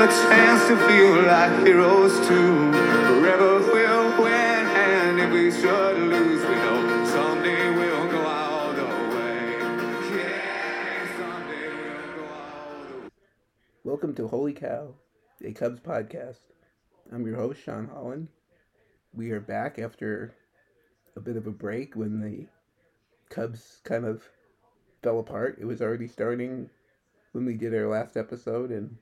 A chance to feel like heroes too. Forever we'll win, and if we should lose, we know someday we'll go all the way. Yeah. Welcome to Holy Cow, a Cubs podcast. I'm your host, Sean Holland. We are back after a bit of a break when the Cubs kind of fell apart. It was already starting when we did our last episode, and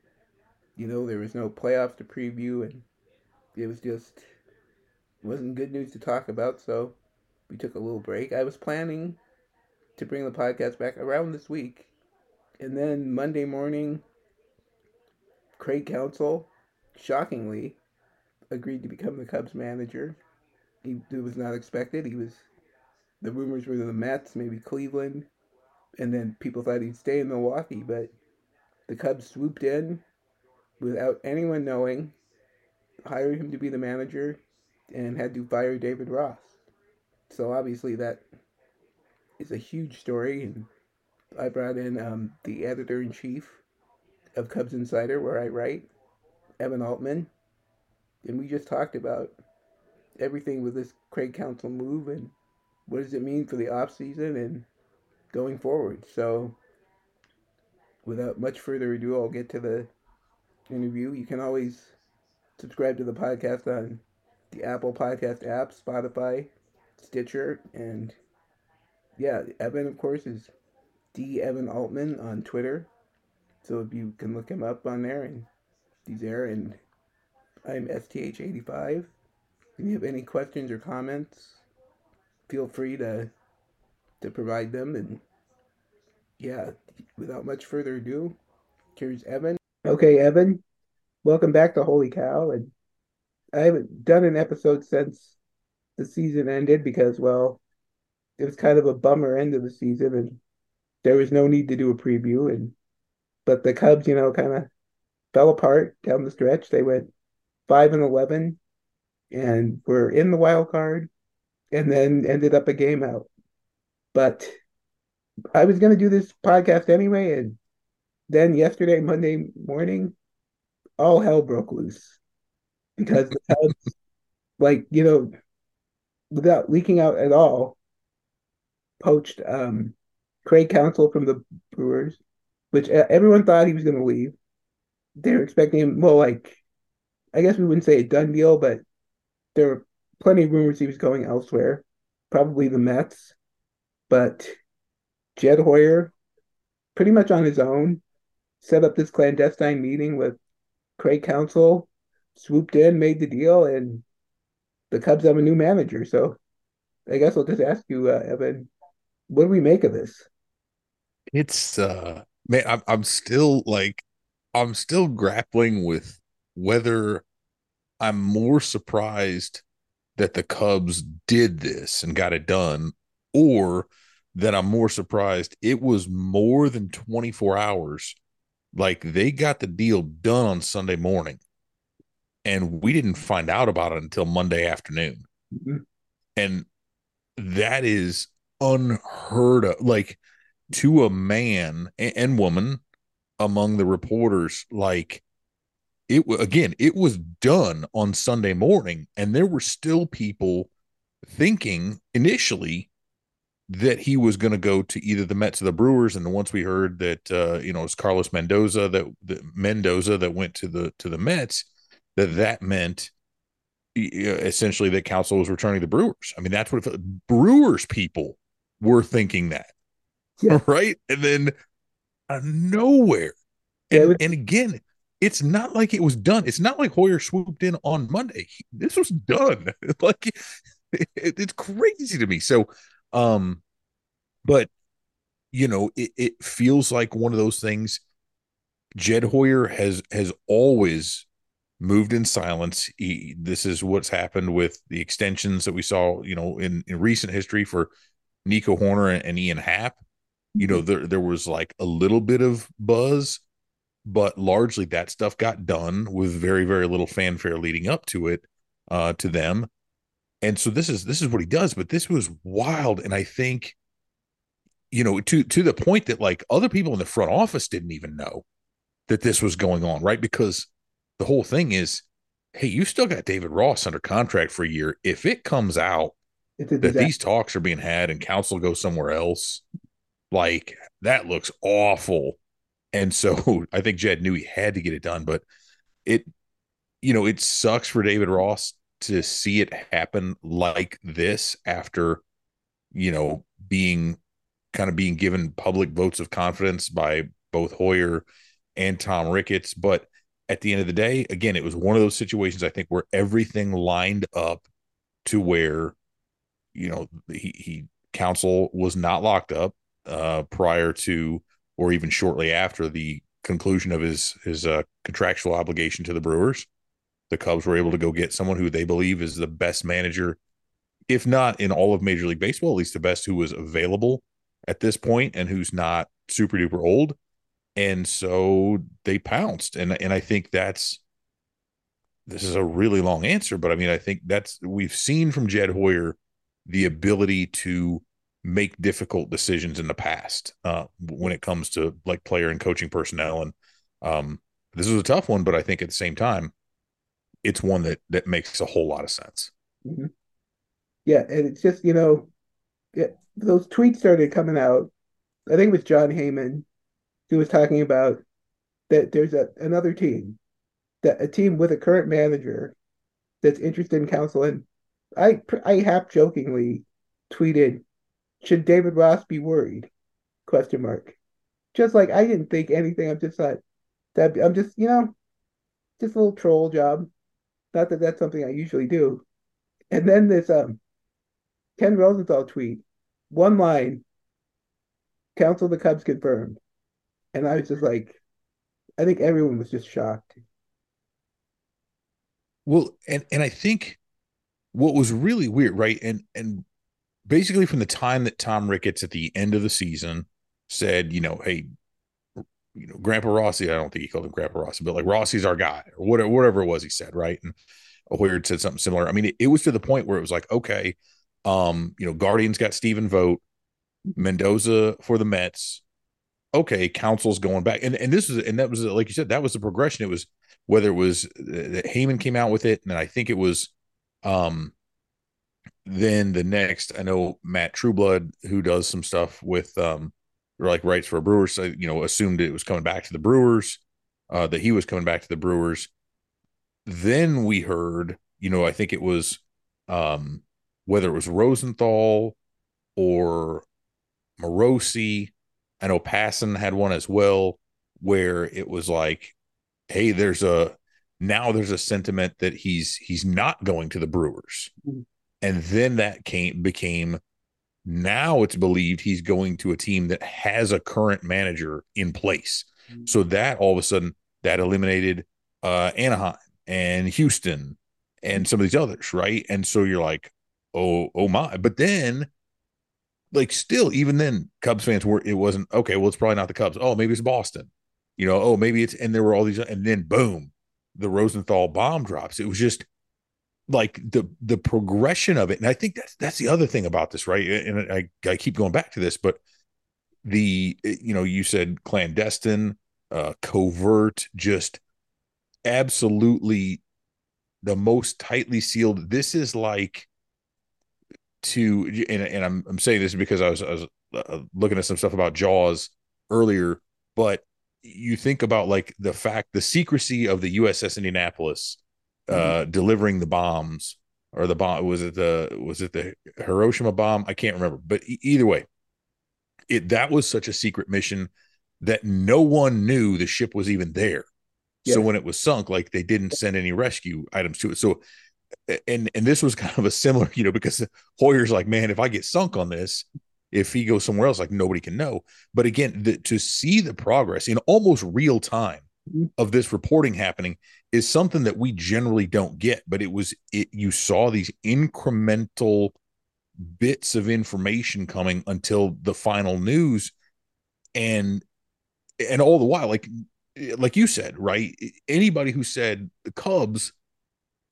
you know, there was no playoffs to preview, and it was just wasn't good news to talk about, so we took a little break. I was planning to bring the podcast back around this week, and then Monday morning, Craig Counsell, shockingly, agreed to become the Cubs manager. He it was not expected. He was the rumors were the Mets, maybe Cleveland, and then people thought he'd stay in Milwaukee, but the Cubs swooped in without anyone knowing, hired him to be the manager, and had to fire David Ross. So obviously that is a huge story, and I brought in um, the editor in chief of Cubs Insider, where I write, Evan Altman, and we just talked about everything with this Craig Counsell move and what does it mean for the off season and going forward. So, without much further ado, I'll get to the interview. You can always subscribe to the podcast on the Apple Podcast app, Spotify, Stitcher, and yeah, Evan, of course, is D. Evan Altman on Twitter. So if you can look him up on there, and he's there, and I'm STH85. If you have any questions or comments, feel free to to provide them. And yeah, without much further ado, here's Evan. Okay, Evan, welcome back to Holy Cow. And I haven't done an episode since the season ended because, well, it was kind of a bummer end of the season, and there was no need to do a preview. And but the Cubs, you know, kind of fell apart down the stretch. They went five and eleven, and were in the wild card, and then ended up a game out. But I was going to do this podcast anyway, and then yesterday, Monday morning, all hell broke loose because the like you know, without leaking out at all, poached um, Craig Counsell from the Brewers, which uh, everyone thought he was going to leave. They were expecting him. Well, like I guess we wouldn't say a done deal, but there were plenty of rumors he was going elsewhere, probably the Mets. But Jed Hoyer, pretty much on his own, set up this clandestine meeting with Craig Counsell, swooped in, made the deal, and the Cubs have a new manager. So I guess I'll just ask you, uh, Evan, what do we make of this? it's uh man I'm, I'm still like i'm still grappling with whether i'm more surprised that the cubs did this and got it done or that i'm more surprised it was more than 24 hours like they got the deal done on sunday morning and we didn't find out about it until monday afternoon Mhm. and that is unheard of like to a man and, and woman among the reporters like it again it was done on sunday morning and there were still people thinking initially that he was going to go to either the Mets or the Brewers and the once we heard that uh you know it's Carlos Mendoza that, that Mendoza that went to the to the Mets that that meant essentially that Counsell was returning the Brewers. I mean that's what it felt. Brewers people were thinking that Yeah. right? And then out of nowhere. Yeah, And, was- and again, it's not like it was done. It's not like Hoyer swooped in on Monday. He- this was done. like it, it's crazy to me. So, um, but you know, it, it feels like one of those things. Jed Hoyer has has always moved in silence. He, this is what's happened with the extensions that we saw, you know, in, in recent history for Nico Hoerner and, and Ian Happ. You know, there there was like a little bit of buzz, but largely that stuff got done with very very little fanfare leading up to it, uh, to them. And so this is this is what he does. But this was wild, and I think, you know, to to the point that like other people in the front office didn't even know that this was going on, right? Because the whole thing is, hey, you still got David Ross under contract for a year. If it comes out that these talks are being had and counsell goes somewhere else, like that looks awful. And so I think Jed knew he had to get it done, but it, you know, it sucks for David Ross to see it happen like this after, you know, being kind of being given public votes of confidence by both Hoyer and Tom Ricketts. But at the end of the day, again, it was one of those situations I think where everything lined up to where, you know, he, he Counsell was not locked up uh, prior to or even shortly after the conclusion of his his uh, contractual obligation to the Brewers. The Cubs were able to go get someone who they believe is the best manager, if not in all of Major League Baseball, at least the best who was available at this point and who's not super duper old. And so they pounced. And and I think that's this is a really long answer, but I mean, I think that's we've seen from Jed Hoyer the ability to make difficult decisions in the past uh, when it comes to like player and coaching personnel. And um, this is a tough one, but I think at the same time, it's one that that makes a whole lot of sense. Mm-hmm. Yeah, and it's just you know, those tweets started coming out. I think it was Jon Heyman who was talking about that there's a, another team, that a team with a current manager that's interested in Counsell. And I I half jokingly tweeted, "Should David Ross be worried?" Question mark. Just like I didn't think anything. I'm just like that. I'm just you know, just a little troll job. Not that that's something I usually do. And then this um Ken Rosenthal tweet, one line, Counsell the Cubs confirmed. And I was just like, I think everyone was just shocked. Well, and and I think what was really weird, right? And and basically from the time that Tom Ricketts at the end of the season said, you know, hey, you know, Grandpa Rossi, I don't think he called him Grandpa Rossi, but like Rossi's our guy, or whatever, whatever it was he said, right? And Hoyer said something similar. I mean, it, it, was to the point where it was like, okay, um, you know, Guardians got Stephen Vogt, Mendoza for the Mets. Okay, Counsell's going back, and and this is and that was like you said, that was the progression. It was whether it was that Heyman came out with it, and I think it was, um, then the next I know Matt Trueblood who does some stuff with um like writes for Brewers, so, you know, assumed it was coming back to the Brewers, uh, that he was coming back to the Brewers. Then we heard, you know, I think it was um, whether it was Rosenthal or Morosi. I know Passan had one as well, where it was like, hey, there's a now there's a sentiment that he's he's not going to the Brewers. Mm-hmm. And then that came became now it's believed he's going to a team that has a current manager in place. Mm-hmm. So that all of a sudden that eliminated uh, Anaheim and Houston and some of these others, right? And so you're like, oh, oh my. But then, like, still, even then, Cubs fans were it wasn't okay. Well, it's probably not the Cubs. Oh, maybe it's Boston. You know, oh, maybe it's and there were all these, and then boom, the Rosenthal bomb drops. It was just like the the progression of it and i think that's that's the other thing about this right and i i keep going back to this but the you know you said clandestine uh covert just absolutely the most tightly sealed this is like to and, and i'm i'm saying this because i was, I was uh, looking at some stuff about jaws earlier but you think about like the fact the secrecy of the uss indianapolis. Uh, delivering the bombs or the bomb was it the was it the Hiroshima bomb? I can't remember, but e- either way, it that was such a secret mission that no one knew the ship was even there. Yeah. So when it was sunk, like they didn't send any rescue items to it. So and and this was kind of a similar, you know, because Hoyer's like, man, if I get sunk on this, if he goes somewhere else, like nobody can know. But again, the, to see the progress in almost real time mm-hmm. of this reporting happening is something that we generally don't get but it was it you saw these incremental bits of information coming until the final news. And and all the while like like you said right? Anybody who said the cubs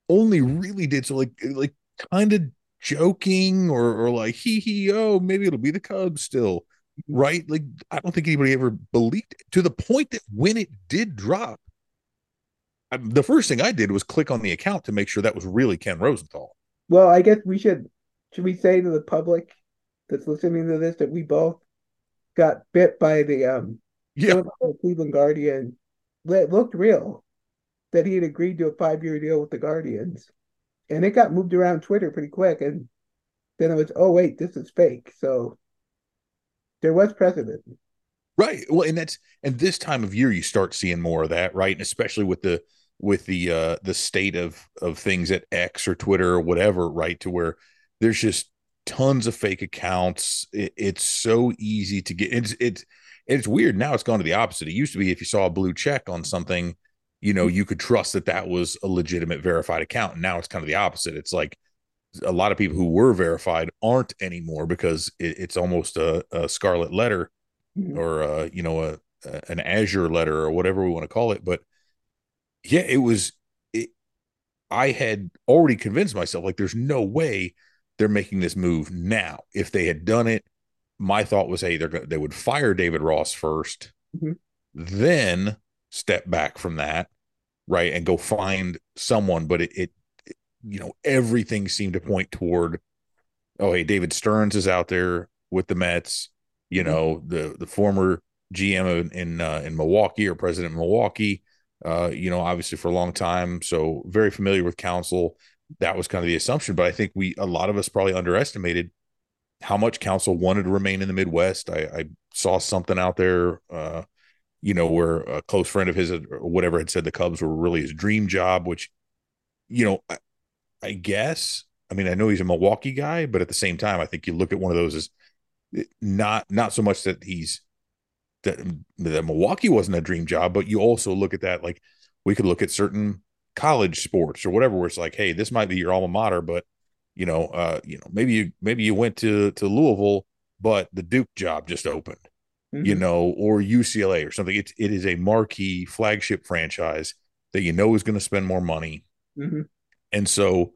only really did so like like kind of joking or or like he he oh maybe it'll be the cubs still right? Like i don't think anybody ever believed it to the point that when it did drop I, the first thing I did was click on the account to make sure that was really Ken Rosenthal. Well, I guess we should should we say to the public that's listening to this that we both got bit by the um Yeah, the Cleveland Guardian. It looked real that he had agreed to a five year deal with the Guardians, and it got moved around Twitter pretty quick. And then it was, oh wait, this is fake. So there was precedent. Right. Well, and that's and this time of year you start seeing more of that, right? And especially with the with the uh the state of of things at X or Twitter or whatever, right? To where there's just tons of fake accounts. It, it's so easy to get. It's it's it's weird now. It's gone to the opposite. It used to be if you saw a blue check on something, you know, you could trust that that was a legitimate verified account. And now it's kind of the opposite. It's like a lot of people who were verified aren't anymore because it, it's almost a, a scarlet letter Mhm. or uh, you know a, a an azure letter or whatever we want to call it. But yeah, it was. It, I had already convinced myself like there's no way they're making this move now. If they had done it, my thought was, hey, they're gonna they would fire David Ross 1st Mhm. then step back from that, right, and go find someone. But it, it, it, you know, everything seemed to point toward, oh, hey, David Stearns is out there with the Mets. You Mhm. know, the the former GM in in, uh, in Milwaukee or president of Milwaukee. Uh, you know, obviously for a long time, so very familiar with Counsell. That was kind of the assumption, but I think we a lot of us probably underestimated how much Counsell wanted to remain in the Midwest. I, I saw something out there, uh, you know, where a close friend of his or whatever had said the Cubs were really his dream job, which, you know, I, I guess. I mean, I know he's a Milwaukee guy, but at the same time, I think you look at one of those as not not so much that he's that, that Milwaukee wasn't a dream job, but you also look at that like we could look at certain college sports or whatever where it's like, hey, this might be your alma mater, but you know, uh, you know, maybe you maybe you went to to Louisville, but the Duke job just opened, you Mhm. know, or UCLA or something. It it is a marquee flagship franchise that you know is going to spend more money, Mhm. and so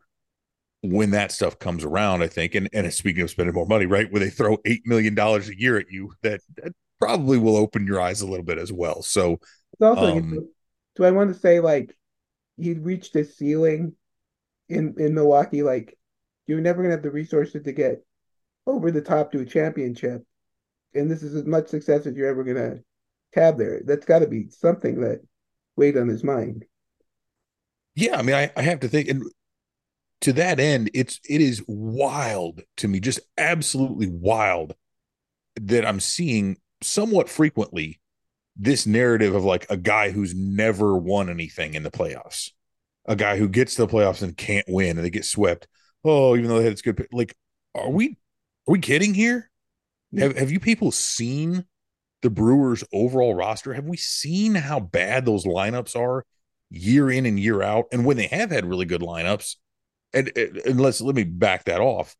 when that stuff comes around, I think, and and speaking of spending more money, right, where they throw eight million dollars a year at you, that, that probably will open your eyes a little bit as well. So It's also, Um, do I want to say like he'd reached his ceiling in in Milwaukee? Like you're never gonna have the resources to get over the top to a championship, and this is as much success as you're ever gonna have there. That's got to be something that weighed on his mind. yeah, I mean, I, I have to think, and to that end, it's it is wild to me, just absolutely wild that I'm seeing somewhat frequently this narrative of like a guy who's never won anything in the playoffs, a guy who gets to the playoffs and can't win and they get swept. Oh, even though they had this good, like, are we are we kidding here? Have have you people seen the Brewers' overall roster? Have we seen how bad those lineups are year in and year out? And when they have had really good lineups, and, and, and let's let me back that off.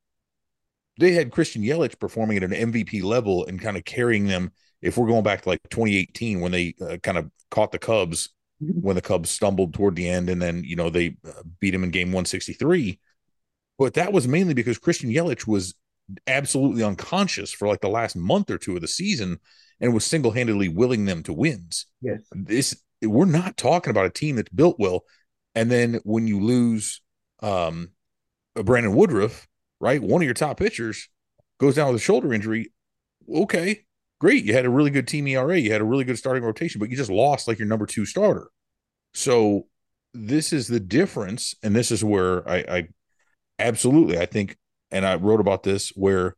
They had Christian Yelich performing at an MVP level and kind of carrying them. If we're going back to like 2018 when they uh, kind of caught the Cubs when the Cubs stumbled toward the end, and then you know they uh, beat him in Game 163. But that was mainly because Christian Yelich was absolutely unconscious for like the last month or two of the season and was single-handedly willing them to wins. Yes. This we're not talking about a team that's built well. And then when you lose um Brandon Woodruff, right? One of your top pitchers goes down with a shoulder injury. Okay, great. You had a really good team ERA, you had a really good starting rotation, but you just lost like your number two starter. So this is the difference, and this is where I, I absolutely I think, and I wrote about this where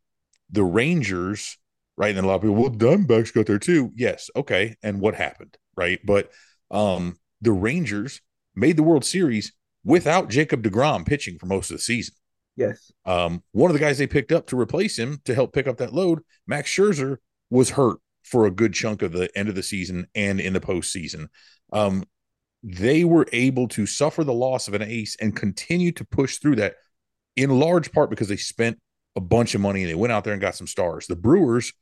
the Rangers, right? And a lot of people, well, Diamondbacks got there too. Yes, okay. And what happened, right? But um the Rangers made the World Series without Jacob DeGrom pitching for most of the season. Yes. Um, one of the guys they picked up to replace him to help pick up that load, Max Scherzer, was hurt for a good chunk of the end of the season and in the postseason. Um, they were able to suffer the loss of an ace and continue to push through that in large part because they spent a bunch of money and they went out there and got some stars. The Brewers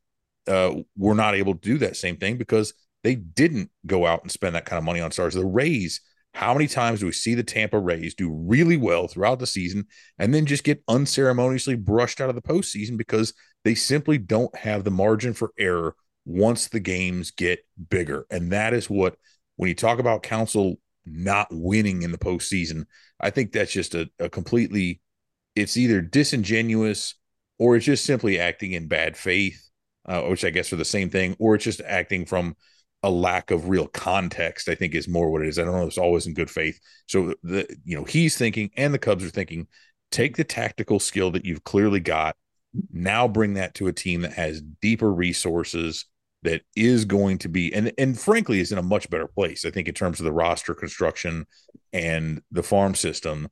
uh, were not able to do that same thing because they didn't go out and spend that kind of money on stars. The Rays, how many times do we see the Tampa Rays do really well throughout the season and then just get unceremoniously brushed out of the postseason because they simply don't have the margin for error once the games get bigger? And that is what, when you talk about counsell not winning in the postseason. I think that's just a, a completely, it's either disingenuous or it's just simply acting in bad faith, uh, which I guess are the same thing, or it's just acting from a lack of real context. I think is more what it is. I don't know. It's always in good faith. So the you know he's thinking, and the Cubs are thinking, take the tactical skill that you've clearly got, now bring that to a team that has deeper resources that is going to be and and frankly is in a much better place i think in terms of the roster construction and the farm system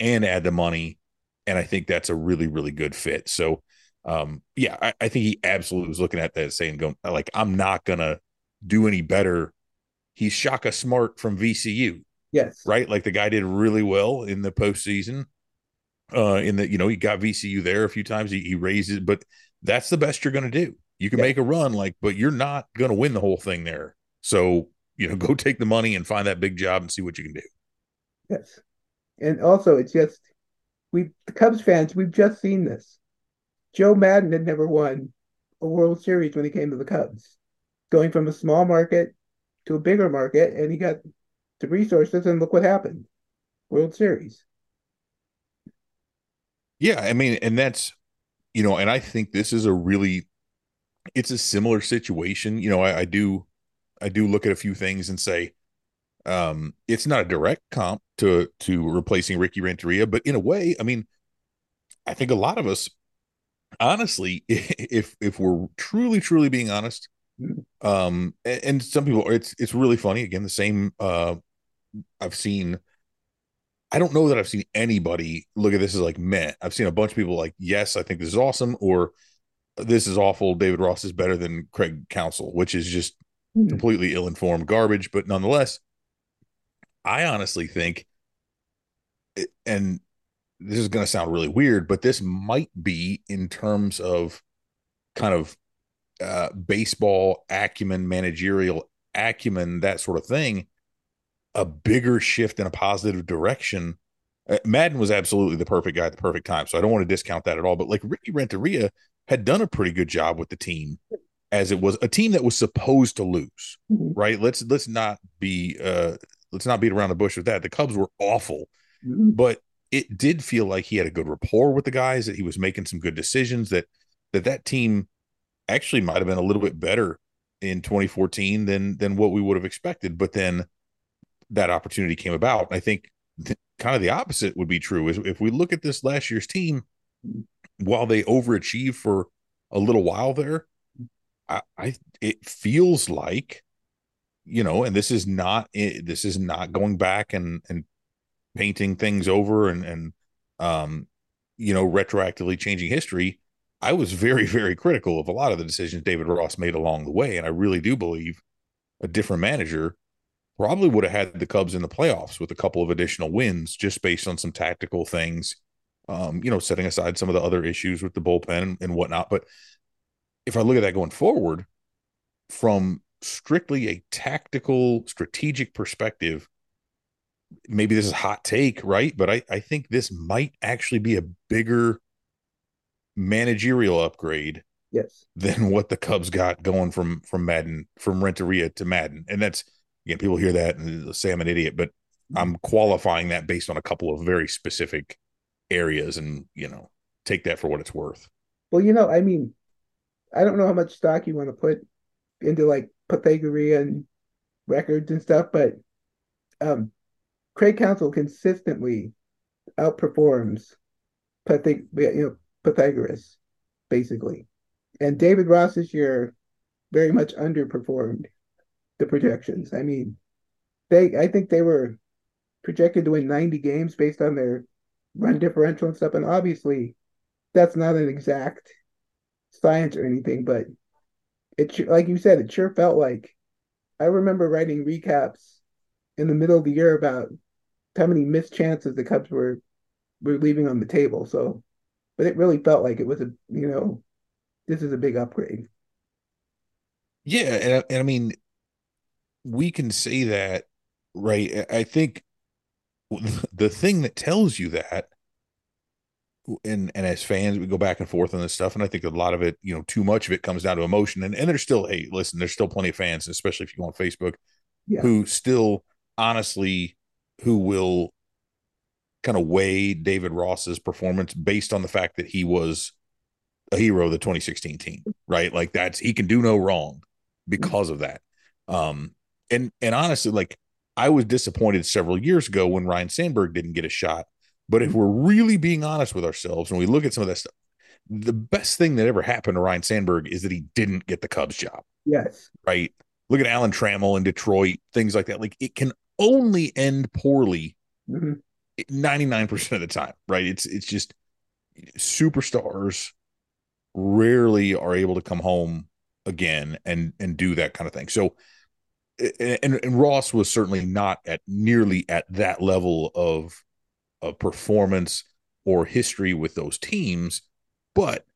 and add the money and i think that's a really really good fit so um yeah i, I think he absolutely was looking at that saying going like i'm not gonna do any better he's shaka smart from vcu Yes. right like the guy did really well in the postseason uh in the you know he got vcu there a few times he, he raised it but that's the best you're gonna do you can Yeah. make a run, like, but you're not going to win the whole thing there. So, you know, go take the money and find that big job and see what you can do. Yes. And also, it's just we the Cubs fans, we've just seen this. Joe Maddon had never won a World Series when he came to the Cubs, going from a small market to a bigger market, and he got the resources, and look what happened. World Series. Yeah. I mean, and that's, you know, and I think this is a really, it's a similar situation. You know, I, I do, I do look at a few things and say, um, it's not a direct comp to to replacing Ricky Renteria, but in a way, I mean, I think a lot of us, honestly, if if we're truly truly being honest, um, and, and some people, it's it's really funny. Again, the same. Uh, I've seen. I don't know that I've seen anybody look at this as like meh. I've seen a bunch of people like, yes, I think this is awesome, or this is awful. David Ross is better than Craig Counsell, which is just Hmm. completely ill-informed garbage. But nonetheless, I honestly think, and this is going to sound really weird, but this might be in terms of kind of uh, baseball acumen, managerial acumen, that sort of thing, a bigger shift in a positive direction. Uh, Maddon was absolutely the perfect guy at the perfect time, so I don't want to discount that at all. But like Ricky Renteria had done a pretty good job with the team, as it was a team that was supposed to lose Mhm. right? Let's let's not be uh let's not beat around the bush with that. The Cubs were awful, Mhm. but it did feel like he had a good rapport with the guys, that he was making some good decisions, that that that team actually might have been a little bit better in 2014 than than what we would have expected. But then that opportunity came about. I think th- kind of the opposite would be true. Is if we look at this last year's team, while they overachieved for a little while there, I, I it feels like you know, and this is not eh, this is not going back and and painting things over and and um you know retroactively changing history. I was very very critical of a lot of the decisions David Ross made along the way, and I really do believe a different manager probably would have had the Cubs in the playoffs with a couple of additional wins just based on some tactical things. Um, you know, setting aside some of the other issues with the bullpen and, whatnot. But if I look at that going forward, from strictly a tactical, strategic perspective, maybe this is hot take, right? But I, I think this might actually be a bigger managerial upgrade Yes. than what the Cubs got going from from Maddon from Renteria to Maddon. And that's again, people hear that and say I'm an idiot, but I'm qualifying that based on a couple of very specific areas and you know, take that for what it's worth. Well, you know, I mean, I don't know how much stock you want to put into like Pythagorean records and stuff, but um, Craig counsell consistently outperforms Pythag you know, Pythagoras, basically. And David Ross this year very much underperformed the projections. I mean, they I think they were projected to win 90 games based on their run differential and stuff, and obviously that's not an exact science or anything, but it like you said, it sure felt like I remember writing recaps in the middle of the year about how many missed chances the Cubs were were leaving on the table. So, but it really felt like it was a you know, this is a big upgrade. Yeah, and, I- and I mean, we can say that, right? I I think the thing that tells you that, and and as fans, we go back and forth on this stuff, and I think a lot of it, you know, too much of it comes down to emotion. And and there's still, hey, listen, there's still plenty of fans, especially if you go on Facebook, Yeah. who still honestly who will kind of weigh David Ross's performance based on the fact that he was a hero of the 2016 team, right? Like that's he can do no wrong because of that. Um, and and honestly, like I was disappointed several years ago when Ryne Sandberg didn't get a shot. But if we're really being honest with ourselves and we look at some of that stuff, the best thing that ever happened to Ryne Sandberg is that he didn't get the Cubs job. Yes. Right. Look at Alan Trammell in Detroit, things like that. Like it can only end poorly hmm 99% of the time, right? It's it's just superstars rarely are able to come home again and and do that kind of thing. So and, and Ross was certainly not at nearly at that level of of performance or history with those teams, but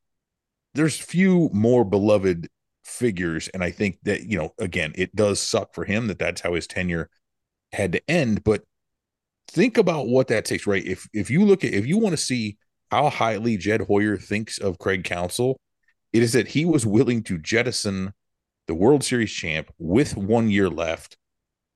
there's few more beloved figures and I think that you know again it does suck for him that that's how his tenure had to end, but think about what that takes, right? If if you look at if you want to see how highly Jed Hoyer thinks of Craig Counsell, it is that he was willing to jettison the World Series champ with one year left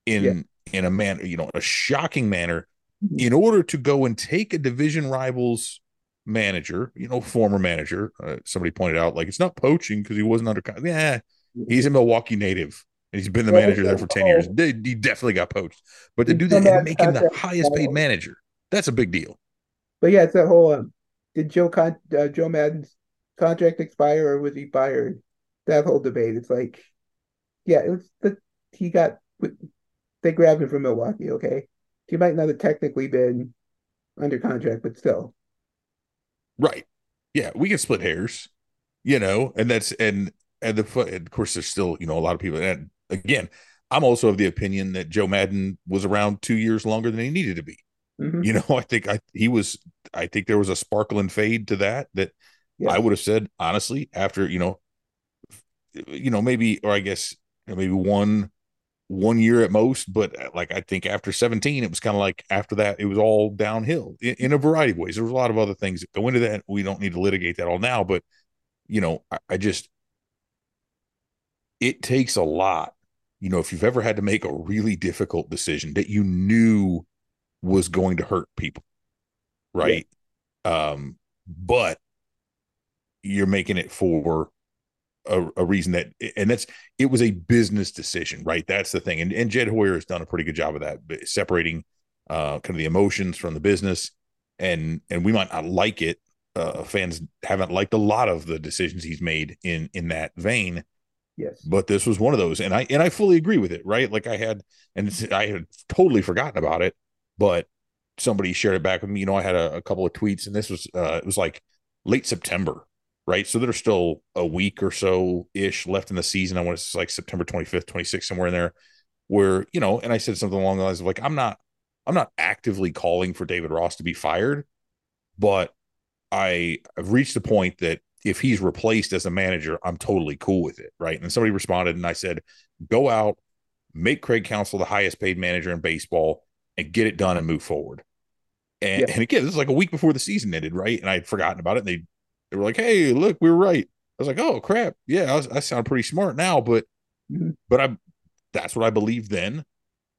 in Yeah. in a man, you know, a shocking manner Mhm. in order to go and take a division rivals manager, you know, former manager. Uh, somebody pointed out like it's not poaching because he wasn't under yeah, he's a Milwaukee native. And he's been the Well, manager there for 10 years. They- He definitely got poached. But to do that and make him the highest paid manager, that's a big deal. But yeah, it's that whole um, did Joe Con uh, Joe Maddon's contract expire or was he fired? That whole debate. It's like, yeah, it was the he got they grabbed him from Milwaukee. Okay, he might not have technically been under contract, but still, Right. Yeah, we can split hairs, you know, and that's and and the and of course there's still, you know, a lot of people and again, I'm also of the opinion that Joe Maddon was around 2 years longer than he needed to be. Mhm. You know, I think I he was I think there was a sparkle and fade to that that Yeah. I would have said honestly after, you know, you know, maybe or I guess maybe one one year at most, but uh, like I think after 17, it was kind of like after that, it was all downhill in, in a variety of ways. There was a lot of other things that go into that. We don't need to litigate that all now, but you know, I, I just it takes a lot. You know, if you've ever had to make a really difficult decision that you knew was going to hurt people, right? Um, but you're making it for a, a reason that and that's it was a business decision right? That's the thing. And, and jed hoyer has done a pretty good job of that separating uh kind of the emotions from the business. And and we might not like it. Uh fans haven't liked a lot of the decisions he's made in in that vein yes, but this was one of those and i and i fully agree with it right? Like i had and i had totally forgotten about it but somebody shared it back with me. You know i had a, a couple of tweets and this was uh it was like late september right? So there's still a week or so ish left in the season. I want to like september 25th 26th somewhere in there where you know and i said something along the lines of like i'm not i'm not actively calling for david ross to be fired but I i have reached the point that if he's replaced as a manager i'm totally cool with it right? And somebody responded and i said go out make craig counsell the highest paid manager in baseball and get it done and move forward. And, Yeah. and again this is like a week before the season ended right? And i'd forgotten about it. And they they were like hey look we were right. I was like oh crap. Yeah I, was, I sound pretty smart now but Mhm. but i that's what i believed then.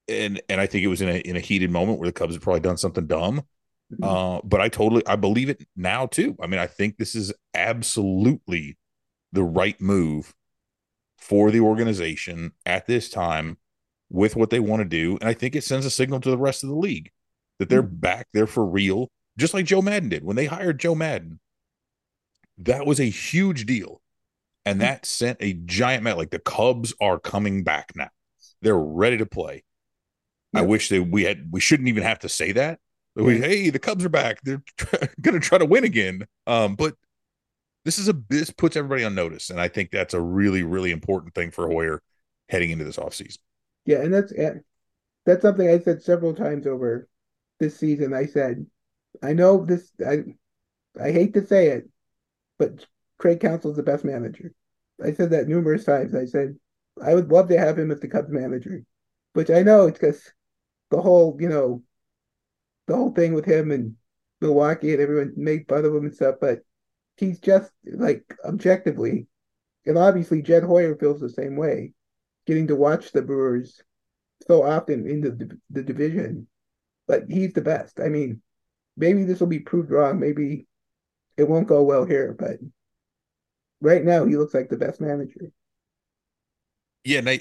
And and i think it was in a in a heated moment where the cubs had probably done something dumb. Mm-hmm. uh but i totally i believe it now too. I mean i think this is absolutely the right move for the organization at this time with what they want to do. And i think it sends a signal to the rest of the league that they're mm-hmm. back there for real just like joe maddon did. When they hired joe maddon that was a huge deal. And mm-hmm. that sent a giant met like the cubs are coming back now. They're ready to play. I wish that we had we shouldn't even have to say that hey the cubs are back they're gonna try to win again um but this is a this puts everybody on notice and i think that's a really really important thing for hoyer heading into this offseason yeah, and that's that's something I said several times over this season. I said, I know this. I I hate to say it, but Craig Counsell's the best manager. I said that numerous times. I said I would love to have him as the Cubs manager, which I know it's because the whole, you know, the whole thing with him and Milwaukee and everyone made fun of him and stuff, but he's just like objectively, and obviously Jed Hoyer feels the same way. Getting to watch the Brewers so often in the the division, but he's the best. I mean, maybe this will be proved wrong. Maybe it won't go well here, but right now he looks like the best manager. Yeah, and I,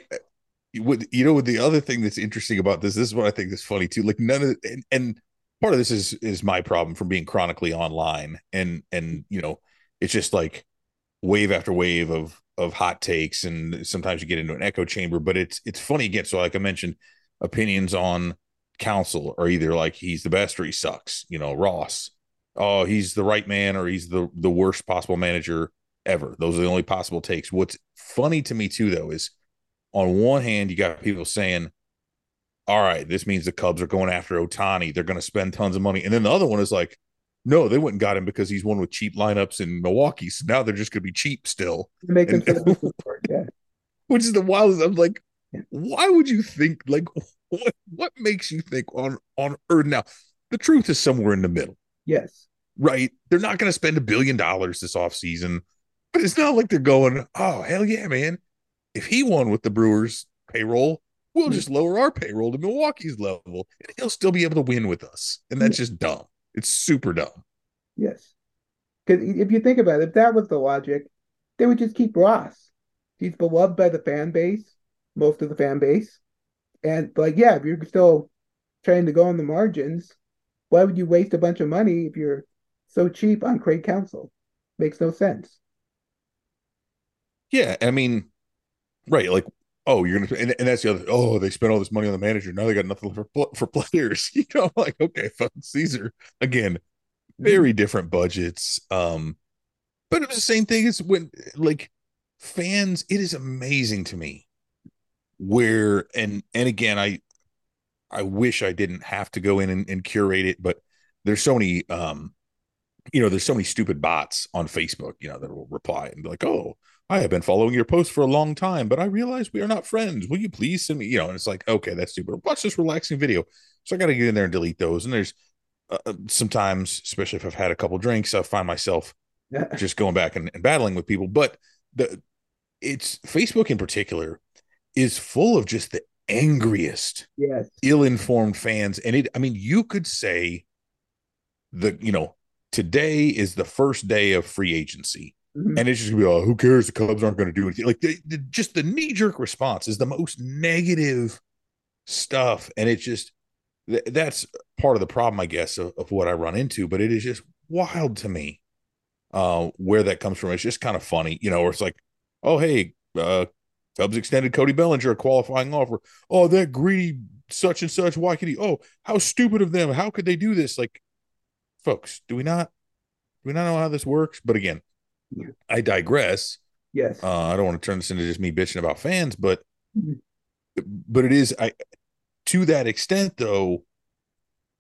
you know the other thing that's interesting about this this is what i think is funny too like none of and, and part of this is is my problem from being chronically online and and you know it's just like wave after wave of of hot takes and sometimes you get into an echo chamber but it's it's funny again. So like i mentioned opinions on counsell are either like he's the best or he sucks you know ross. Oh he's the right man or he's the the worst possible manager ever. Those are the only possible takes. What's funny to me too though is on one hand, you got people saying, all right, this means the Cubs are going after Ohtani. They're going to spend tons of money. And then the other one is like, no, they wouldn't got him because he's one with cheap lineups in Milwaukee. So now they're just going to be cheap still. Make and, yeah. Which is the wildest. I'm like, why would you think like what what makes you think on on earth now? The truth is somewhere in the middle. Yes. Right. They're not going to spend a billion dollars this offseason, but it's not like they're going, oh hell yeah, man if he won with the Brewers payroll, we'll hmm. just lower our payroll to Milwaukee's level and he'll still be able to win with us. And that's just dumb. It's super dumb. Yes. Because if you think about it, if that was the logic, they would just keep Ross. He's beloved by the fan base, most of the fan base. And like, yeah, if you're still trying to go on the margins, why would you waste a bunch of money if you're so cheap on Craig Counsell? Makes no sense. Yeah, I mean, Right. Like, oh, you're gonna and, and that's the other. Oh, they spent all this money on the manager. Now they got nothing for for players. You know, like okay, these are again very different budgets. Um, but it was the same thing as when like fans. It is amazing to me where and and again, I I wish I didn't have to go in and, and curate it, but there's so many um you know, there's so many stupid bots on Facebook, you know, that will reply and be like, "Oh, I have been following your post for a long time, but I realize we are not friends. Will you please send me?" You know, and it's like, okay, that's stupid. Watch this relaxing video. So I got to get in there and delete those. And there's uh, uh, sometimes, especially if I've had a couple drinks, I find myself just going back and, and battling with people. But the it's Facebook in particular is full of just the angriest, yes. ill-informed fans. And it, I mean, you could say the, you know, today is the first day of free agency. Mm-hmm. And it's just gonna be, oh, who cares? The Cubs aren't to do anything. Like, the, just the knee jerk response is the most negative stuff. And it's just, th- that's part of the problem, I guess, of, of, what I run into. But it is just wild to me uh, where that comes from. It's just kind of funny, you know, where it's like, oh, hey, uh, Cubs extended Cody Bellinger a qualifying offer. Oh, that greedy such and such. Why could he? Oh, how stupid of them. How could they do this? Like, folks, do we not do we not know how this works? But again. I digress. Yes. Uh, I don't want to turn this into just me bitching about fans, but mm-hmm. but it is I to that extent though,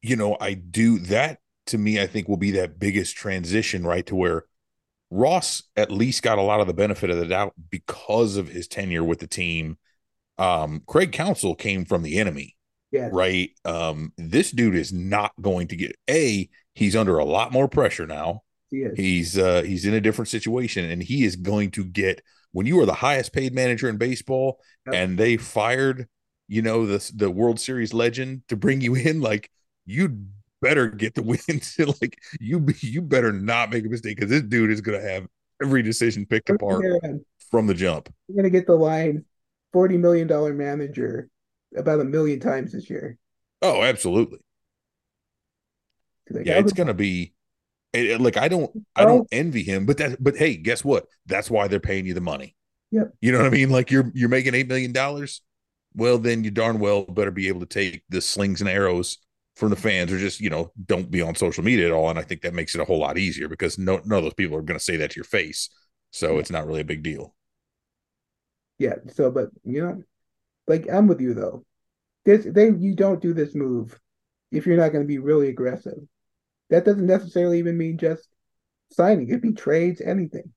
you know, I do that to me, I think will be that biggest transition, right? To where Ross at least got a lot of the benefit of the doubt because of his tenure with the team. Um, Craig Counsell came from the enemy. Yes. Right. Um, this dude is not going to get a He's under a lot more pressure now. He he's uh, he's in a different situation, and he is going to get when you are the highest paid manager in baseball, yep. and they fired, you know, the the World Series legend to bring you in. Like you'd better get the wins. like you you better not make a mistake because this dude is going to have every decision picked apart from the jump. You're going to get the line, forty million dollar manager, about a million times this year. Oh, absolutely yeah, it's gonna be like I don't I don't envy him, but that but hey, guess what? That's why they're paying you the money. Yep. You know what I mean? Like you're you're making eight million dollars. Well, then you darn well better be able to take the slings and arrows from the fans, or just you know don't be on social media at all. And I think that makes it a whole lot easier because no none of those people are going to say that to your face, so yeah. it's not really a big deal. Yeah. So, but you know, like I'm with you though. This they you don't do this move if you're not going to be really aggressive. That doesn't necessarily even mean just signing. It could be trades, anything.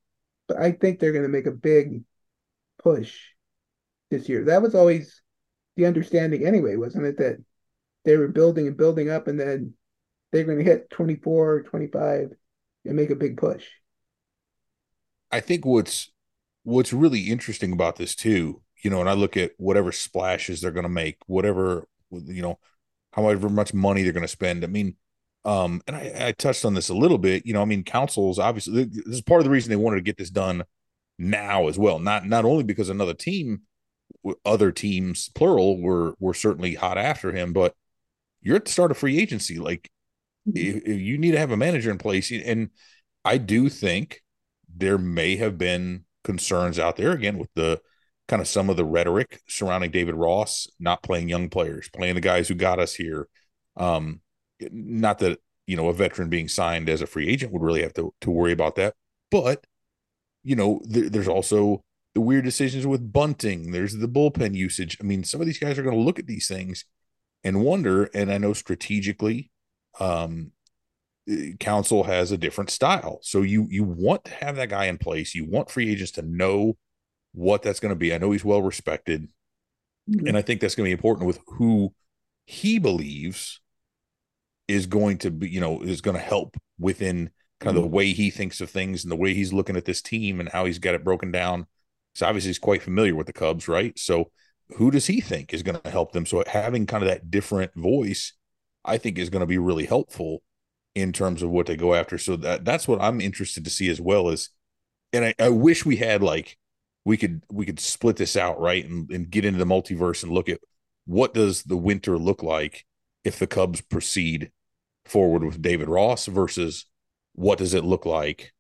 But I think they're going to make a big push this year. That was always the understanding anyway, wasn't it? That they were building and building up and then they're going to hit 24, 25 and make a big push. I think what's what's really interesting about this too you know, and I look at whatever splashes they're going to make, whatever, you know, however much money they're going to spend. I mean, um, and I, I touched on this a little bit, you know, I mean, Counsell's obviously this is part of the reason they wanted to get this done now as well. Not not only because another team, other teams, plural, were were certainly hot after him, but you're at the start of free agency. Like, if, if you need to have a manager in place, and I do think there may have been concerns out there again with the kind of some of the rhetoric surrounding David Ross not playing young players, playing the guys who got us here. Um, not that you know a veteran being signed as a free agent would really have to to worry about that, but you know there, there's also the weird decisions with bunting. There's the bullpen usage. I mean, some of these guys are going to look at these things and wonder. And I know strategically, um, Counsell has a different style. So you you want to have that guy in place. You want free agents to know what that's going to be. I know he's well respected, mm-hmm. and I think that's going to be important with who he believes is going to be, you know, is going to help within kind of the mm-hmm. way he thinks of things and the way he's looking at this team and how he's got it broken down. So obviously he's quite familiar with the Cubs, right? So who does he think is going to help them? So having kind of that different voice, I think is going to be really helpful in terms of what they go after. So that that's what I'm interested to see as well as, and I, I wish we had like we could we could split this out right and, and get into the multiverse and look at what does the winter look like if the Cubs proceed forward with David Ross versus what does it look like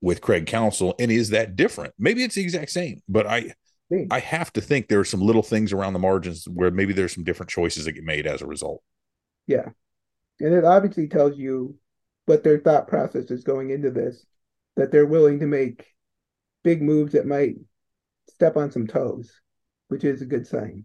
with Craig Counsell? and is that different? Maybe it's the exact same, but I hmm. I have to think there are some little things around the margins where maybe there's some different choices that get made as a result. Yeah. And it obviously tells you what their thought process is going into this, that they're willing to make big moves that might step on some toes, which is a good sign.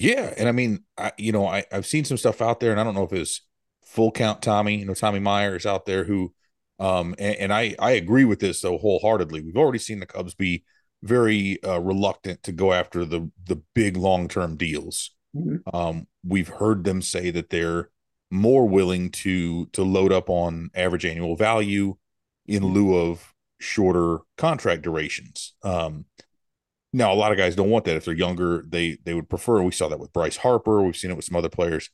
Yeah, and I mean, I, you know, I I've seen some stuff out there, and I don't know if it's full count Tommy. You know, Tommy Meyer is out there who, um, and, and I I agree with this though wholeheartedly. We've already seen the Cubs be very uh, reluctant to go after the the big long term deals. Mm-hmm. Um, we've heard them say that they're more willing to to load up on average annual value in mm-hmm. lieu of shorter contract durations. Um, now, a lot of guys don't want that. If they're younger, they they would prefer. We saw that with Bryce Harper. We've seen it with some other players.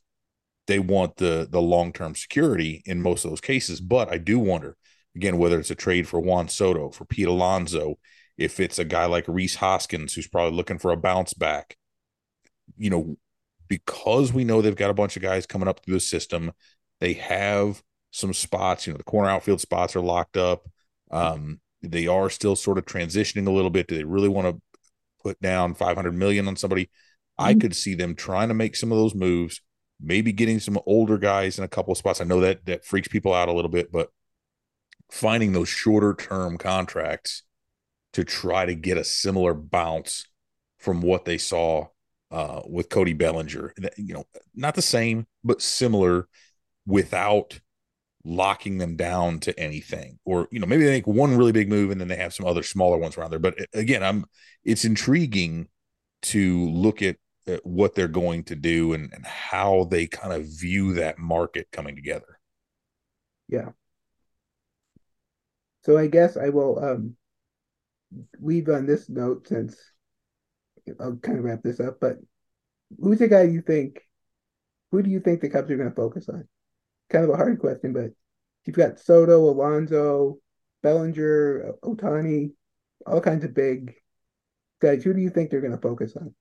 They want the the long term security in most of those cases. But I do wonder again whether it's a trade for Juan Soto, for Pete Alonso, if it's a guy like Rhys Hoskins who's probably looking for a bounce back. You know, because we know they've got a bunch of guys coming up through the system, they have some spots. You know, the corner outfield spots are locked up. Um, they are still sort of transitioning a little bit. Do they really want to put down 500 million on somebody, mm-hmm. I could see them trying to make some of those moves, maybe getting some older guys in a couple of spots. I know that that freaks people out a little bit, but finding those shorter term contracts to try to get a similar bounce from what they saw uh, with Cody Bellinger. You know, not the same, but similar without locking them down to anything. Or you know maybe they make one really big move and then they have some other smaller ones around there. But again i'm it's intriguing to look at, at what they're going to do and, and how they kind of view that market coming together. Yeah. So i guess i will um leave on this note since i'll kind of wrap this up but who's the guy you think who do you think the cubs are going to focus on kind of a hard question, but you've got Soto, Alonso, Bellinger, Ohtani, all kinds of big guys. Who do you think they're going to focus on?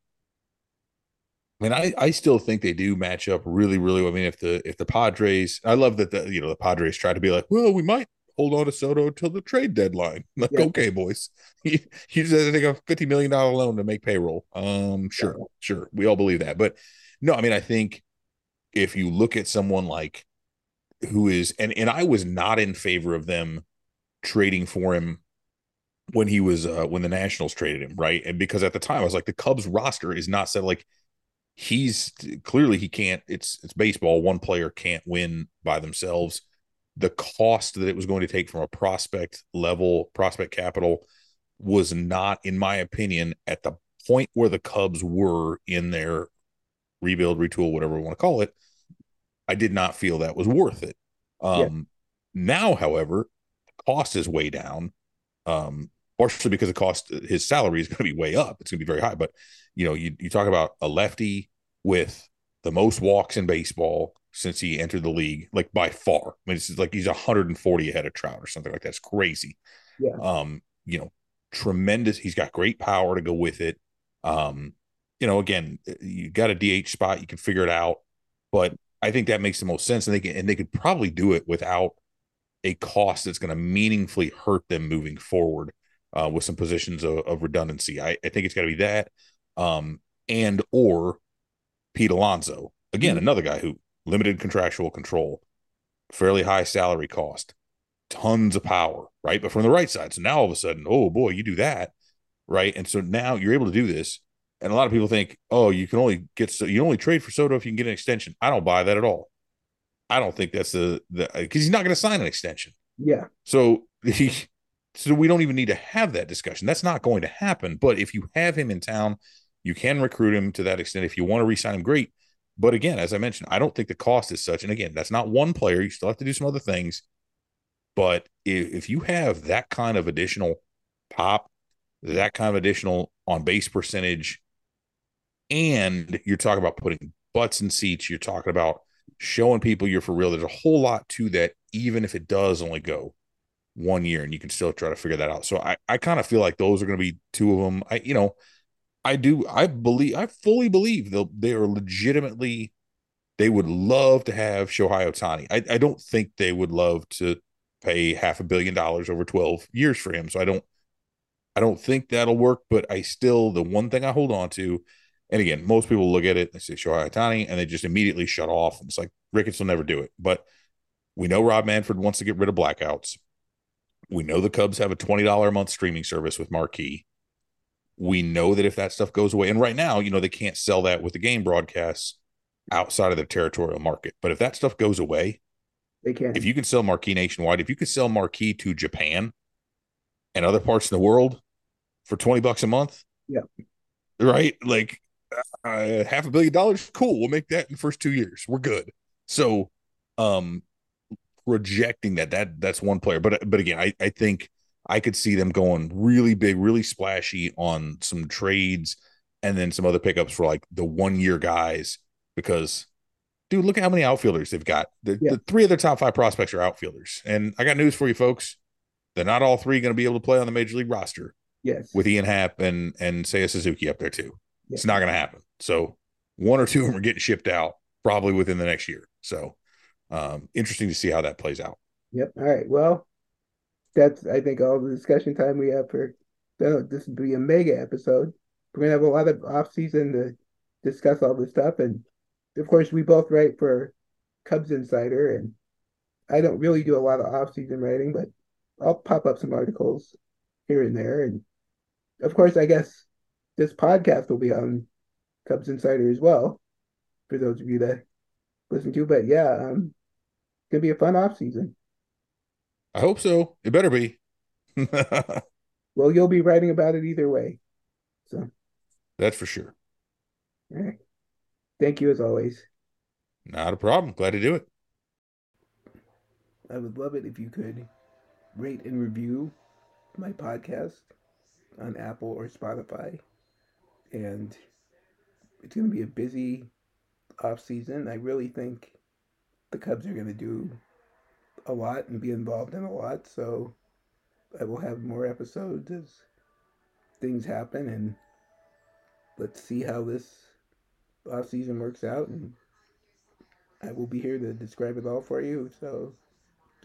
I mean, I, I still think they do match up really, really. Well. I mean, if the if the Padres, I love that the you know the Padres try to be like, well, we might hold on to Soto until the trade deadline. Like, yeah. okay, boys, you, you just have to take a fifty million dollar loan to make payroll. Um, sure, yeah. sure, we all believe that, but no, I mean, I think if you look at someone like who is and and I was not in favor of them trading for him when he was uh when the Nationals traded him, right? And because at the time I was like the Cubs roster is not set like he's clearly he can't it's it's baseball, one player can't win by themselves. The cost that it was going to take from a prospect level, prospect capital was not in my opinion at the point where the Cubs were in their rebuild, retool, whatever we want to call it I did not feel that was worth it. Um, yeah. Now, however, cost is way down. Um, partially because the cost his salary is going to be way up. It's going to be very high. But you know, you you talk about a lefty with the most walks in baseball since he entered the league, like by far. I mean, it's like he's 140 ahead of Trout or something like that. It's crazy. Yeah. Um, you know, tremendous. He's got great power to go with it. Um, you know, again, you got a DH spot, you can figure it out. But I think that makes the most sense, and they can and they could probably do it without a cost that's going to meaningfully hurt them moving forward uh, with some positions of, of redundancy. I, I, think it's got to be that, um, and or Pete Alonso again, mm-hmm. another guy who limited contractual control, fairly high salary cost, tons of power, right? But from the right side. So now all of a sudden, oh boy, you do that, right? And so now you're able to do this. And a lot of people think, oh, you can only get so you only trade for Soto if you can get an extension. I don't buy that at all. I don't think that's the the because he's not going to sign an extension. Yeah. So he, so we don't even need to have that discussion. That's not going to happen. But if you have him in town, you can recruit him to that extent. If you want to re-sign him, great. But again, as I mentioned, I don't think the cost is such. And again, that's not one player. You still have to do some other things. But if, if you have that kind of additional pop, that kind of additional on base percentage, and you're talking about putting butts in seats, you're talking about showing people you're for real. There's a whole lot to that, even if it does only go one year and you can still try to figure that out. So I, I kind of feel like those are going to be two of them. I, you know, I do, I believe, I fully believe they'll, they are legitimately, they would love to have Shohei Ohtani. I, I don't think they would love to pay half a billion dollars over 12 years for him. So I don't, I don't think that'll work, but I still, the one thing I hold on to and again, most people look at it, they say Shohei Ohtani, and they just immediately shut off. And It's like Ricketts will never do it. But we know Rob Manfred wants to get rid of blackouts. We know the Cubs have a $20 a month streaming service with Marquee. We know that if that stuff goes away, and right now, you know, they can't sell that with the game broadcasts outside of their territorial market. But if that stuff goes away, they can. If you can sell Marquee nationwide, if you could sell Marquee to Japan and other parts of the world for 20 bucks a month, yeah. Right? Like uh, half a billion dollars. Cool. We'll make that in the first two years. We're good. So, um, rejecting that, that that's one player. But, but again, I, I think I could see them going really big, really splashy on some trades and then some other pickups for like the one year guys because dude, look at how many outfielders they've got. The, yeah. the, three of their top five prospects are outfielders. And I got news for you folks. They're not all three going to be able to play on the major league roster. Yes. With Ian Happ and and Seiya Suzuki up there too. It's not going to happen. So one or two of them are getting shipped out probably within the next year. So um, interesting to see how that plays out. Yep. All right. Well, that's I think all the discussion time we have for uh, this would be a mega episode. We're gonna have a lot of off season to discuss all this stuff, and of course we both write for Cubs Insider, and I don't really do a lot of off season writing, but I'll pop up some articles here and there, and of course I guess this podcast will be on Cubs Insider as well, for those of you that listen to. But yeah, um, it's gonna be a fun off season. I hope so. It better be. well, you'll be writing about it either way. So that's for sure. All right. Thank you as always. Not a problem. Glad to do it. I would love it if you could rate and review my podcast on Apple or Spotify and it's going to be a busy off season. I really think the Cubs are going to do a lot and be involved in a lot. So I will have more episodes as things happen, and let's see how this off season works out. And I will be here to describe it all for you. So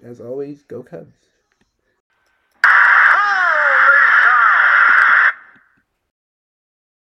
as always, go Cubs.